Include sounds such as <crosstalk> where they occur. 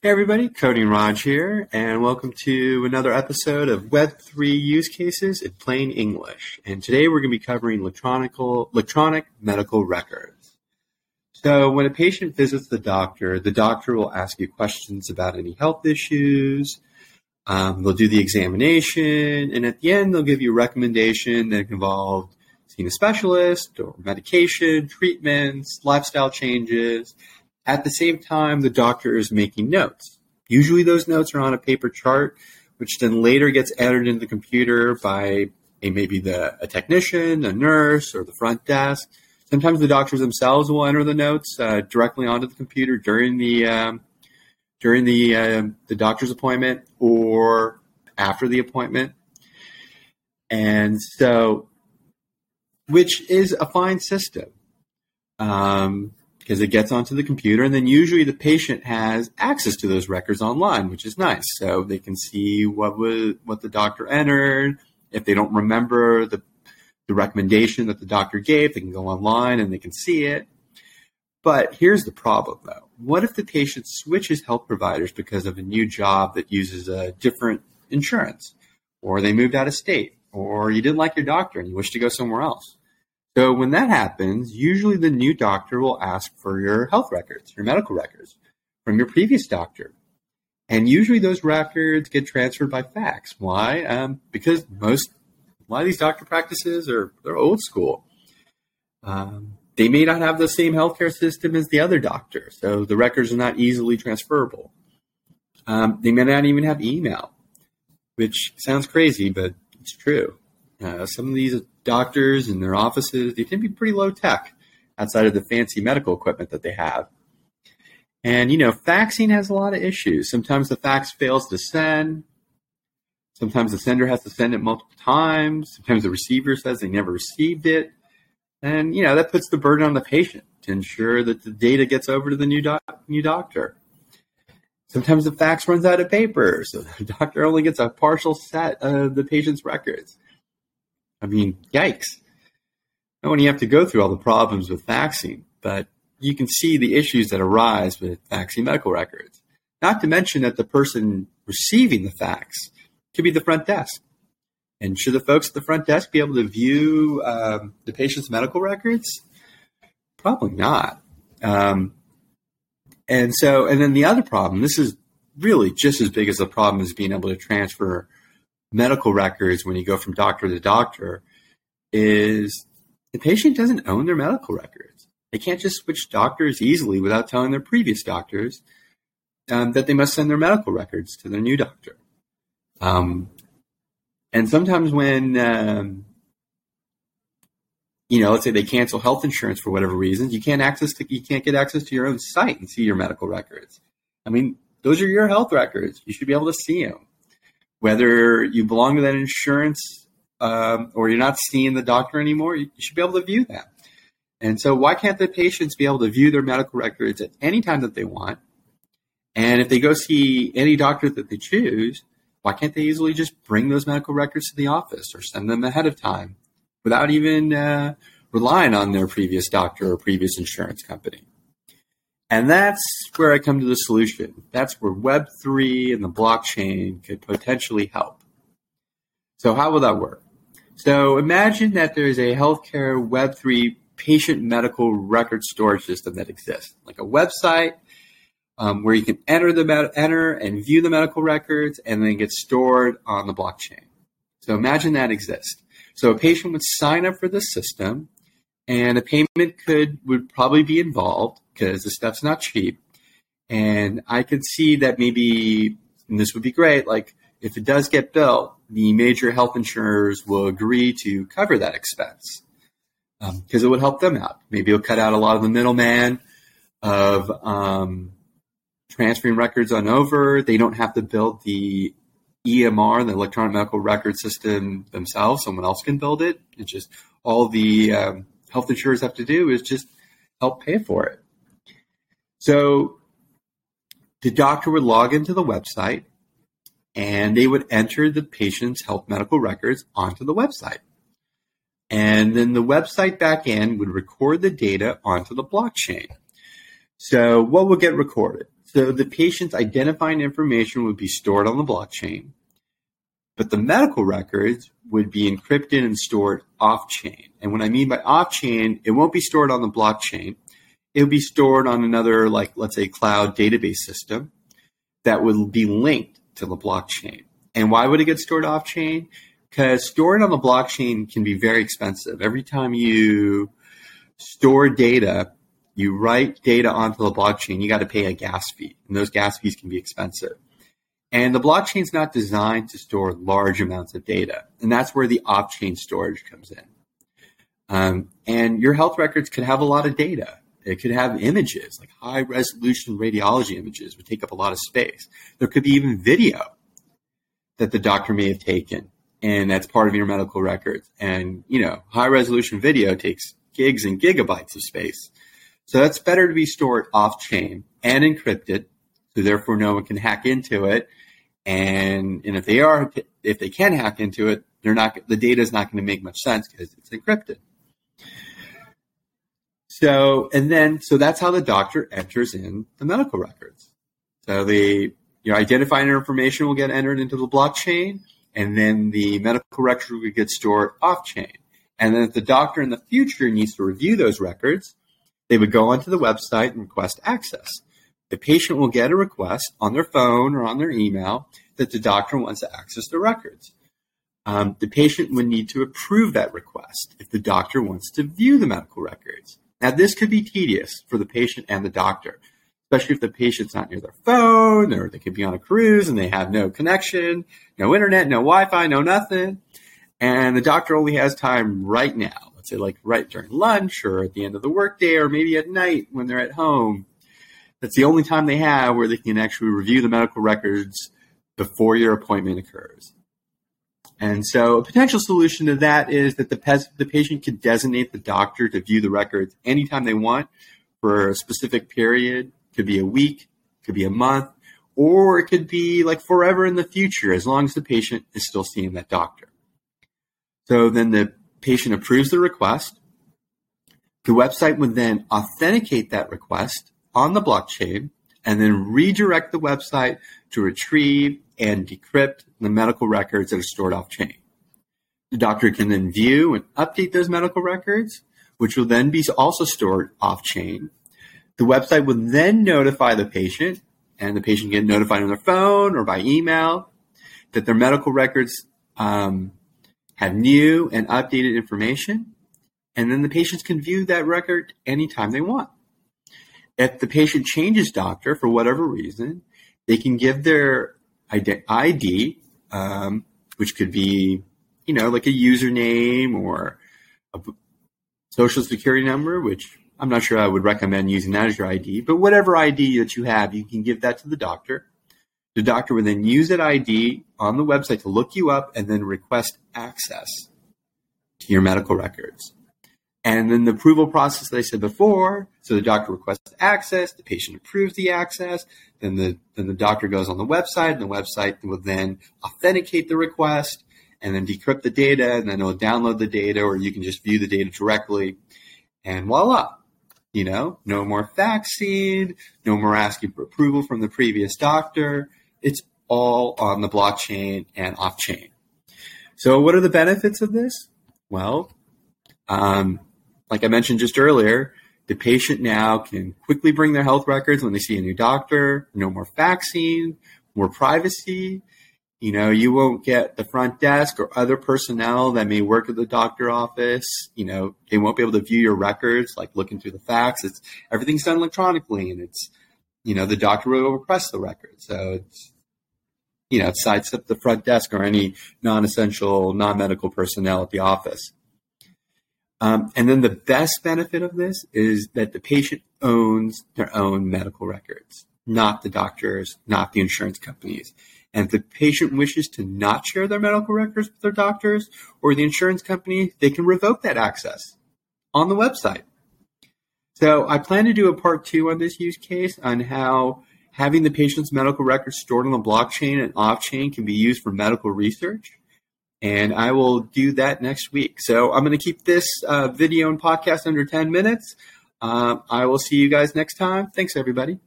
Hey everybody, Cody and Raj here, and welcome to another episode of Web3 Use Cases in Plain English. And today we're going to be covering electronic medical records. So when a patient visits the doctor, the doctor will ask you questions about any health issues. Um, they'll do the examination, and at the end they'll give you a recommendation that involves seeing a specialist or medication, treatments, lifestyle changes, at the same time, the doctor is making notes. Usually, those notes are on a paper chart, which then later gets entered into the computer by a, maybe the, a technician, a nurse, or the front desk. Sometimes the doctors themselves will enter the notes uh, directly onto the computer during the um, during the uh, the doctor's appointment or after the appointment. And so, which is a fine system. Um, because it gets onto the computer, and then usually the patient has access to those records online, which is nice. So they can see what was what the doctor entered. If they don't remember the the recommendation that the doctor gave, they can go online and they can see it. But here's the problem, though. What if the patient switches health providers because of a new job that uses a different insurance, or they moved out of state, or you didn't like your doctor and you wish to go somewhere else? So when that happens, usually the new doctor will ask for your health records, your medical records from your previous doctor. And usually those records get transferred by fax. Why? Um, because most, a lot of these doctor practices are, they're old school. Um, they may not have the same healthcare system as the other doctor, so the records are not easily transferable. Um, they may not even have email, which sounds crazy, but it's true. Uh, some of these doctors and their offices, they tend to be pretty low tech outside of the fancy medical equipment that they have. And, you know, faxing has a lot of issues. Sometimes the fax fails to send. Sometimes the sender has to send it multiple times. Sometimes the receiver says they never received it. And, you know, that puts the burden on the patient to ensure that the data gets over to the new, doc- new doctor. Sometimes the fax runs out of paper, so the <laughs> doctor only gets a partial set of the patient's records. I mean, yikes. Not when you have to go through all the problems with faxing, but you can see the issues that arise with faxing medical records. Not to mention that the person receiving the fax could be the front desk. And should the folks at the front desk be able to view um, the patient's medical records? Probably not. Um, and so, and then the other problem, this is really just as big as the problem as being able to transfer medical records when you go from doctor to doctor is the patient doesn't own their medical records. They can't just switch doctors easily without telling their previous doctors um, that they must send their medical records to their new doctor. Um, and sometimes when, um, you know, let's say they cancel health insurance for whatever reasons, you can't access to, you can't get access to your own site and see your medical records. I mean, those are your health records. You should be able to see them whether you belong to that insurance um, or you're not seeing the doctor anymore, you should be able to view that. And so, why can't the patients be able to view their medical records at any time that they want? And if they go see any doctor that they choose, why can't they easily just bring those medical records to the office or send them ahead of time without even uh, relying on their previous doctor or previous insurance company? And that's where I come to the solution. That's where Web3 and the blockchain could potentially help. So, how will that work? So, imagine that there's a healthcare Web3 patient medical record storage system that exists, like a website um, where you can enter the enter and view the medical records, and then get stored on the blockchain. So, imagine that exists. So, a patient would sign up for the system, and a payment could would probably be involved because the stuff's not cheap. And I could see that maybe, and this would be great, like if it does get built, the major health insurers will agree to cover that expense because um, it would help them out. Maybe it'll cut out a lot of the middleman of um, transferring records on over. They don't have to build the EMR, the electronic medical record system themselves. Someone else can build it. It's just all the um, health insurers have to do is just help pay for it. So the doctor would log into the website and they would enter the patient's health medical records onto the website. And then the website backend would record the data onto the blockchain. So what would get recorded? So the patient's identifying information would be stored on the blockchain, but the medical records would be encrypted and stored off chain. And what I mean by off chain, it won't be stored on the blockchain. It'll be stored on another, like, let's say, cloud database system that would be linked to the blockchain. And why would it get stored off chain? Because storing on the blockchain can be very expensive. Every time you store data, you write data onto the blockchain, you got to pay a gas fee, and those gas fees can be expensive. And the blockchain is not designed to store large amounts of data, and that's where the off-chain storage comes in. Um, and your health records could have a lot of data. It could have images, like high resolution radiology images, would take up a lot of space. There could be even video that the doctor may have taken, and that's part of your medical records. And you know, high resolution video takes gigs and gigabytes of space. So that's better to be stored off chain and encrypted. So therefore no one can hack into it. And, and if they are, if they can hack into it, they're not, the data is not going to make much sense because it's encrypted. So, and then, so that's how the doctor enters in the medical records. So the, your identifying information will get entered into the blockchain and then the medical records will get stored off chain. And then if the doctor in the future needs to review those records, they would go onto the website and request access. The patient will get a request on their phone or on their email that the doctor wants to access the records. Um, the patient would need to approve that request if the doctor wants to view the medical records. Now, this could be tedious for the patient and the doctor, especially if the patient's not near their phone or they could be on a cruise and they have no connection, no internet, no Wi Fi, no nothing and the doctor only has time right now. Let's say like right during lunch or at the end of the workday or maybe at night when they're at home. That's the only time they have where they can actually review the medical records before your appointment occurs. And so a potential solution to that is that the, pes- the patient can designate the doctor to view the records anytime they want for a specific period. Could be a week, could be a month, or it could be like forever in the future as long as the patient is still seeing that doctor. So then the patient approves the request. The website would then authenticate that request on the blockchain and then redirect the website to retrieve and decrypt the medical records that are stored off chain. The doctor can then view and update those medical records, which will then be also stored off chain. The website will then notify the patient, and the patient can get notified on their phone or by email that their medical records um, have new and updated information, and then the patients can view that record anytime they want. If the patient changes doctor for whatever reason, they can give their ID, um, which could be, you know, like a username or a social security number, which I'm not sure I would recommend using that as your ID, but whatever ID that you have, you can give that to the doctor. The doctor would then use that ID on the website to look you up and then request access to your medical records. And then the approval process that I said before, so the doctor requests access, the patient approves the access, then the then the doctor goes on the website, and the website will then authenticate the request and then decrypt the data, and then it'll download the data, or you can just view the data directly, and voila. You know, no more faxing, no more asking for approval from the previous doctor. It's all on the blockchain and off chain. So, what are the benefits of this? Well, um, like I mentioned just earlier, the patient now can quickly bring their health records when they see a new doctor. No more faxing, more privacy. You know, you won't get the front desk or other personnel that may work at the doctor office. You know, they won't be able to view your records, like looking through the fax. It's everything's done electronically, and it's you know, the doctor will request the record. So it's, you know, it sidestep the front desk or any non-essential, non-medical personnel at the office. Um, and then the best benefit of this is that the patient owns their own medical records, not the doctors, not the insurance companies. And if the patient wishes to not share their medical records with their doctors or the insurance company, they can revoke that access on the website. So I plan to do a part two on this use case on how having the patient's medical records stored on the blockchain and off chain can be used for medical research. And I will do that next week. So I'm going to keep this uh, video and podcast under 10 minutes. Um, I will see you guys next time. Thanks, everybody.